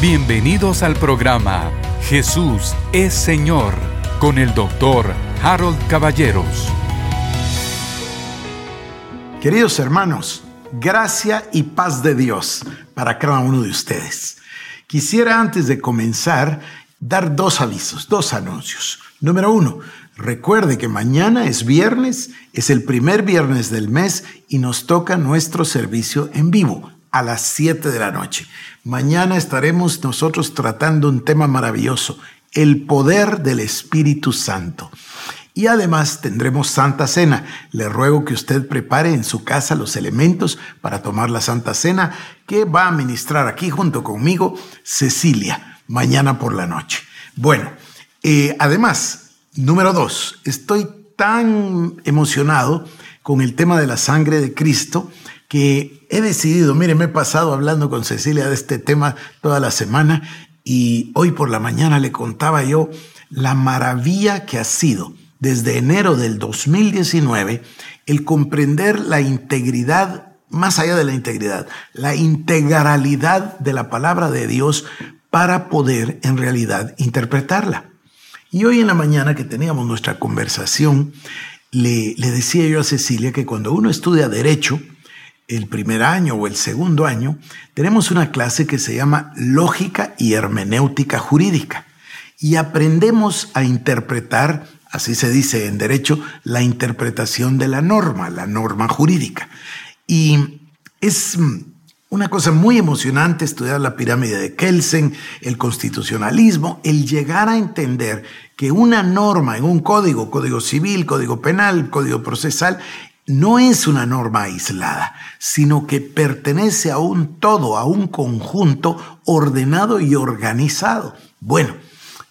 Bienvenidos al programa Jesús es Señor con el doctor Harold Caballeros. Queridos hermanos, gracia y paz de Dios para cada uno de ustedes. Quisiera antes de comenzar dar dos avisos, dos anuncios. Número uno, recuerde que mañana es viernes, es el primer viernes del mes y nos toca nuestro servicio en vivo a las 7 de la noche. Mañana estaremos nosotros tratando un tema maravilloso, el poder del Espíritu Santo. Y además tendremos Santa Cena. Le ruego que usted prepare en su casa los elementos para tomar la Santa Cena que va a ministrar aquí junto conmigo Cecilia mañana por la noche. Bueno, eh, además, número dos, estoy tan emocionado con el tema de la sangre de Cristo que he decidido, mire, me he pasado hablando con Cecilia de este tema toda la semana y hoy por la mañana le contaba yo la maravilla que ha sido desde enero del 2019 el comprender la integridad, más allá de la integridad, la integralidad de la palabra de Dios para poder en realidad interpretarla. Y hoy en la mañana que teníamos nuestra conversación, le, le decía yo a Cecilia que cuando uno estudia derecho, el primer año o el segundo año, tenemos una clase que se llama Lógica y Hermenéutica Jurídica. Y aprendemos a interpretar, así se dice en derecho, la interpretación de la norma, la norma jurídica. Y es una cosa muy emocionante estudiar la pirámide de Kelsen, el constitucionalismo, el llegar a entender que una norma en un código, código civil, código penal, código procesal, no es una norma aislada, sino que pertenece a un todo, a un conjunto ordenado y organizado. Bueno,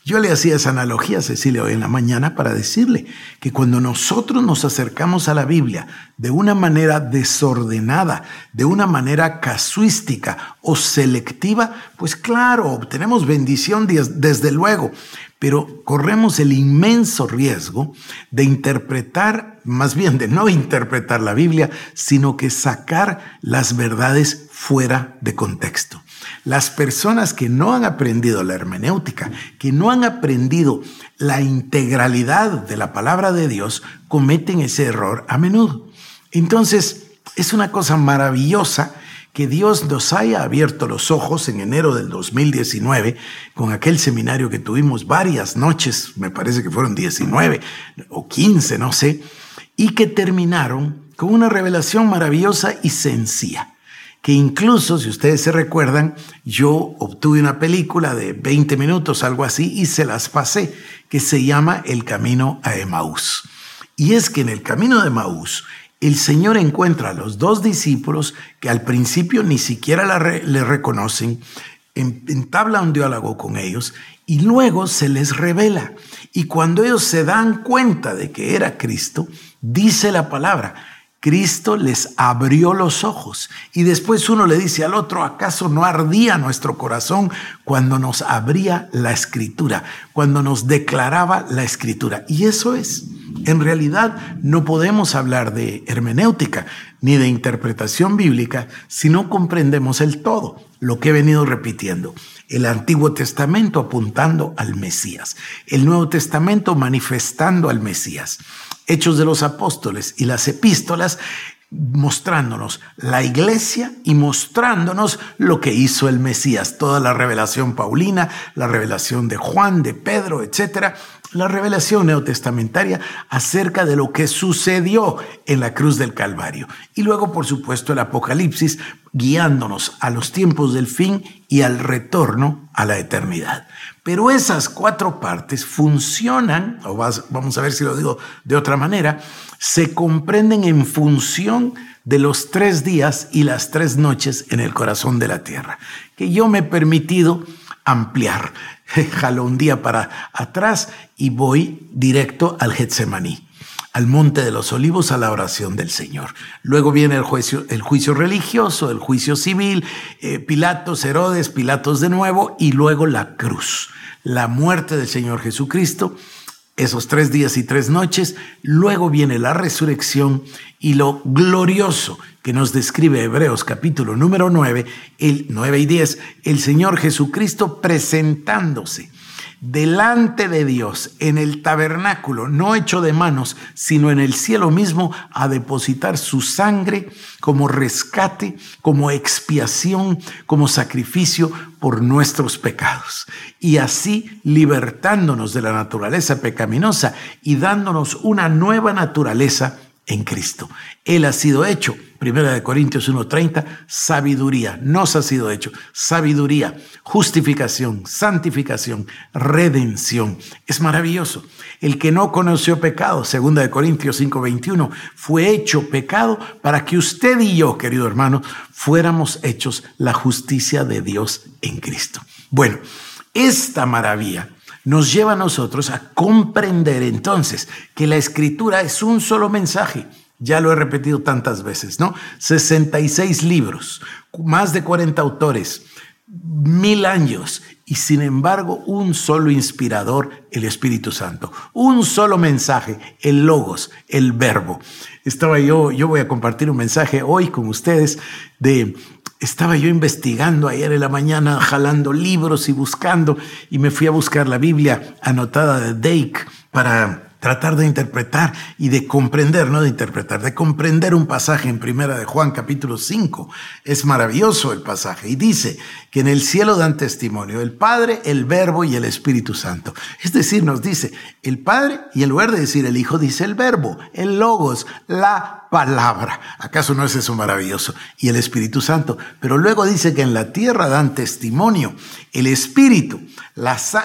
yo le hacía esa analogía a Cecilia hoy en la mañana para decirle que cuando nosotros nos acercamos a la Biblia de una manera desordenada, de una manera casuística o selectiva, pues claro, obtenemos bendición desde luego, pero corremos el inmenso riesgo de interpretar, más bien de no interpretar la Biblia, sino que sacar las verdades fuera de contexto. Las personas que no han aprendido la hermenéutica, que no han aprendido la integralidad de la palabra de Dios, cometen ese error a menudo. Entonces, es una cosa maravillosa que Dios nos haya abierto los ojos en enero del 2019 con aquel seminario que tuvimos varias noches, me parece que fueron 19 o 15, no sé, y que terminaron con una revelación maravillosa y sencilla que incluso, si ustedes se recuerdan, yo obtuve una película de 20 minutos, algo así, y se las pasé, que se llama El Camino a Emaús. Y es que en el Camino de Emaús, el Señor encuentra a los dos discípulos que al principio ni siquiera le reconocen, entabla un diálogo con ellos y luego se les revela. Y cuando ellos se dan cuenta de que era Cristo, dice la palabra, Cristo les abrió los ojos. Y después uno le dice al otro, ¿acaso no ardía nuestro corazón cuando nos abría la escritura, cuando nos declaraba la escritura? Y eso es. En realidad no podemos hablar de hermenéutica ni de interpretación bíblica si no comprendemos el todo, lo que he venido repitiendo. El Antiguo Testamento apuntando al Mesías, el Nuevo Testamento manifestando al Mesías. Hechos de los Apóstoles y las epístolas mostrándonos la iglesia y mostrándonos lo que hizo el Mesías, toda la revelación paulina, la revelación de Juan, de Pedro, etcétera, la revelación neotestamentaria acerca de lo que sucedió en la cruz del Calvario. Y luego, por supuesto, el Apocalipsis guiándonos a los tiempos del fin y al retorno a la eternidad. Pero esas cuatro partes funcionan, o vamos a ver si lo digo de otra manera, se comprenden en función de los tres días y las tres noches en el corazón de la tierra, que yo me he permitido ampliar. Jalo un día para atrás y voy directo al Getsemaní, al monte de los olivos, a la oración del Señor. Luego viene el juicio, el juicio religioso, el juicio civil, eh, Pilatos, Herodes, Pilatos de nuevo y luego la cruz, la muerte del Señor Jesucristo esos tres días y tres noches, luego viene la resurrección y lo glorioso que nos describe Hebreos capítulo número 9, el 9 y 10, el Señor Jesucristo presentándose delante de Dios en el tabernáculo, no hecho de manos, sino en el cielo mismo, a depositar su sangre como rescate, como expiación, como sacrificio por nuestros pecados. Y así libertándonos de la naturaleza pecaminosa y dándonos una nueva naturaleza en Cristo. Él ha sido hecho, Primera de Corintios 1:30, sabiduría, nos ha sido hecho, sabiduría, justificación, santificación, redención. Es maravilloso. El que no conoció pecado, Segunda de Corintios 5:21, fue hecho pecado para que usted y yo, querido hermano, fuéramos hechos la justicia de Dios en Cristo. Bueno, esta maravilla nos lleva a nosotros a comprender entonces que la escritura es un solo mensaje. Ya lo he repetido tantas veces, ¿no? 66 libros, más de 40 autores, mil años y sin embargo un solo inspirador, el Espíritu Santo. Un solo mensaje, el logos, el verbo. Estaba yo, yo voy a compartir un mensaje hoy con ustedes de estaba yo investigando ayer en la mañana, jalando libros y buscando, y me fui a buscar la Biblia anotada de Dake para tratar de interpretar y de comprender, no de interpretar, de comprender un pasaje en Primera de Juan capítulo 5. Es maravilloso el pasaje y dice que en el cielo dan testimonio el Padre, el Verbo y el Espíritu Santo. Es decir, nos dice el Padre y en lugar de decir el Hijo dice el Verbo, el Logos, la palabra. ¿Acaso no es eso maravilloso? Y el Espíritu Santo. Pero luego dice que en la tierra dan testimonio el Espíritu,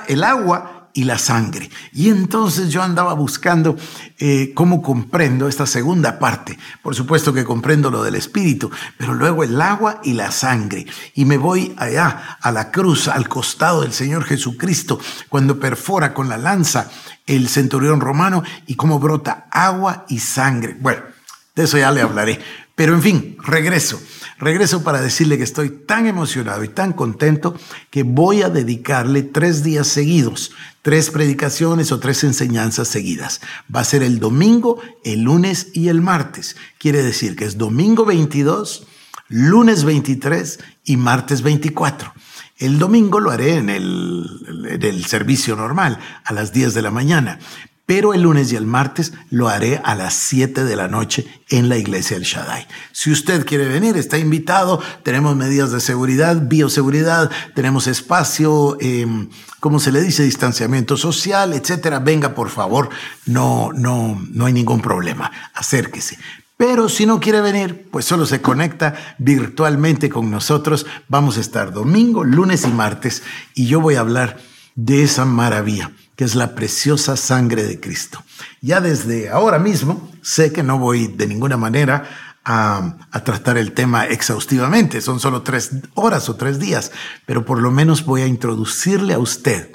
el agua y la sangre. Y entonces yo andaba buscando eh, cómo comprendo esta segunda parte. Por supuesto que comprendo lo del espíritu, pero luego el agua y la sangre. Y me voy allá, a la cruz, al costado del Señor Jesucristo, cuando perfora con la lanza el centurión romano y cómo brota agua y sangre. Bueno, de eso ya le hablaré. Pero en fin, regreso. Regreso para decirle que estoy tan emocionado y tan contento que voy a dedicarle tres días seguidos, tres predicaciones o tres enseñanzas seguidas. Va a ser el domingo, el lunes y el martes. Quiere decir que es domingo 22, lunes 23 y martes 24. El domingo lo haré en el, en el, servicio normal, a las 10 de la mañana pero el lunes y el martes lo haré a las 7 de la noche en la iglesia del Shaddai. Si usted quiere venir, está invitado. Tenemos medidas de seguridad, bioseguridad, tenemos espacio, eh, ¿cómo se le dice? Distanciamiento social, etcétera. Venga, por favor, no, no, no hay ningún problema. Acérquese. Pero si no quiere venir, pues solo se conecta virtualmente con nosotros. Vamos a estar domingo, lunes y martes y yo voy a hablar de esa maravilla que es la preciosa sangre de Cristo. Ya desde ahora mismo sé que no voy de ninguna manera a, tratar el tema exhaustivamente, son solo tres horas o tres días, pero por lo menos voy a introducirle a usted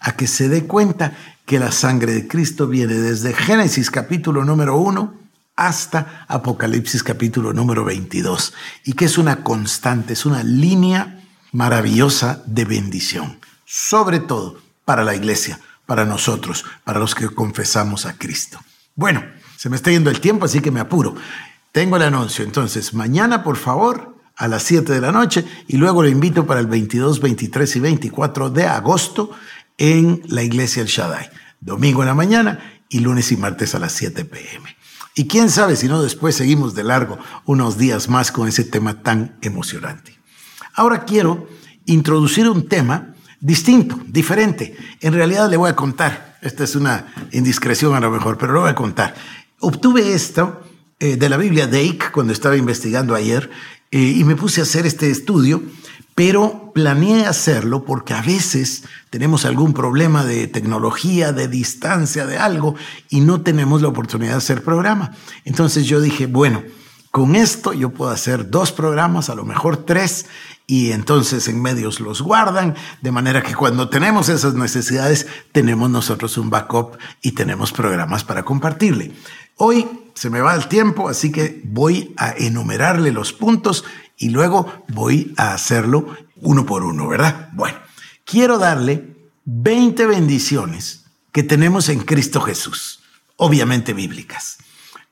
a que se dé cuenta que la sangre de Cristo viene desde Génesis capítulo número uno hasta Apocalipsis capítulo número 22 y que es una constante, es una línea maravillosa de bendición, sobre todo para la iglesia, para nosotros, para los que confesamos a Cristo. Bueno, se me está yendo el tiempo, así que me apuro. Tengo el anuncio, entonces, mañana, por favor, a las 7 de la noche, y luego lo invito para el 22, 23 y 24 de agosto en la iglesia El Shaddai. Domingo en la mañana y lunes y martes a las 7 pm. Y quién sabe si no después seguimos de largo unos días más con ese tema tan emocionante. Ahora quiero introducir un tema distinto, diferente. En realidad le voy a contar, esta es una indiscreción a lo mejor, pero lo voy a contar. Obtuve esto eh, de la Biblia de cuando estaba investigando ayer eh, y me puse a hacer este estudio, pero planeé hacerlo porque a veces tenemos algún problema de tecnología, de distancia, de algo, y no tenemos la oportunidad de hacer programa. Entonces yo dije, bueno, con esto yo puedo hacer dos programas, a lo mejor tres, y entonces en medios los guardan, de manera que cuando tenemos esas necesidades tenemos nosotros un backup y tenemos programas para compartirle. Hoy se me va el tiempo, así que voy a enumerarle los puntos y luego voy a hacerlo uno por uno, ¿verdad? Bueno, quiero darle 20 bendiciones que tenemos en Cristo Jesús, obviamente bíblicas.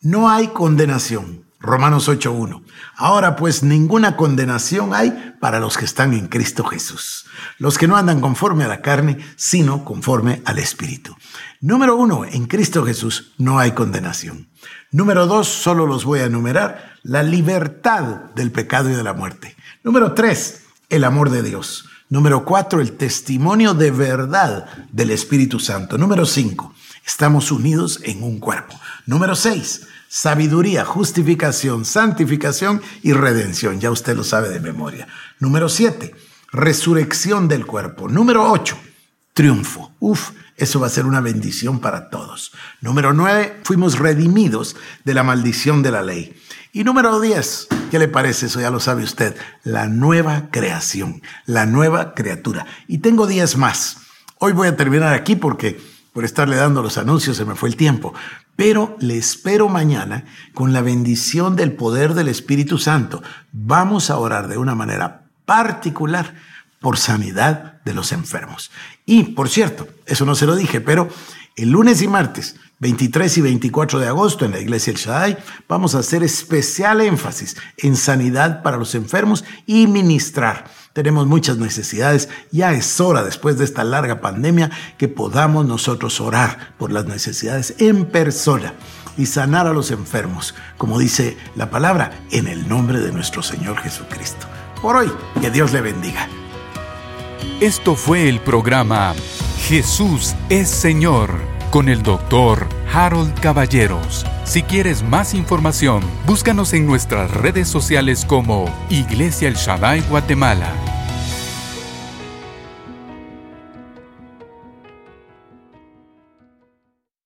No hay condenación. Romanos 8.1. Ahora pues ninguna condenación hay para los que están en Cristo Jesús, los que no andan conforme a la carne, sino conforme al Espíritu. Número uno, en Cristo Jesús no hay condenación. Número dos, solo los voy a enumerar, la libertad del pecado y de la muerte. Número tres, el amor de Dios. Número cuatro, el testimonio de verdad del Espíritu Santo. Número cinco, estamos unidos en un cuerpo. Número seis, sabiduría, justificación, santificación y redención. Ya usted lo sabe de memoria. Número siete, resurrección del cuerpo. Número ocho, triunfo. Uf, eso va a ser una bendición para todos. Número nueve, fuimos redimidos de la maldición de la ley. Y número 10, ¿qué le parece? Eso ya lo sabe usted. La nueva creación, la nueva criatura. Y tengo 10 más. Hoy voy a terminar aquí porque por estarle dando los anuncios se me fue el tiempo. Pero le espero mañana con la bendición del poder del Espíritu Santo. Vamos a orar de una manera particular por sanidad de los enfermos. Y, por cierto, eso no se lo dije, pero el lunes y martes 23 y 24 de agosto en la iglesia El Shaddai vamos a hacer especial énfasis en sanidad para los enfermos y ministrar. Tenemos muchas necesidades. Ya es hora, después de esta larga pandemia, que podamos nosotros orar por las necesidades en persona y sanar a los enfermos, como dice la palabra, en el nombre de nuestro Señor Jesucristo. Por hoy, que Dios le bendiga. Esto fue el programa Jesús es Señor con el doctor Harold Caballeros. Si quieres más información, búscanos en nuestras redes sociales como Iglesia El Shaddai Guatemala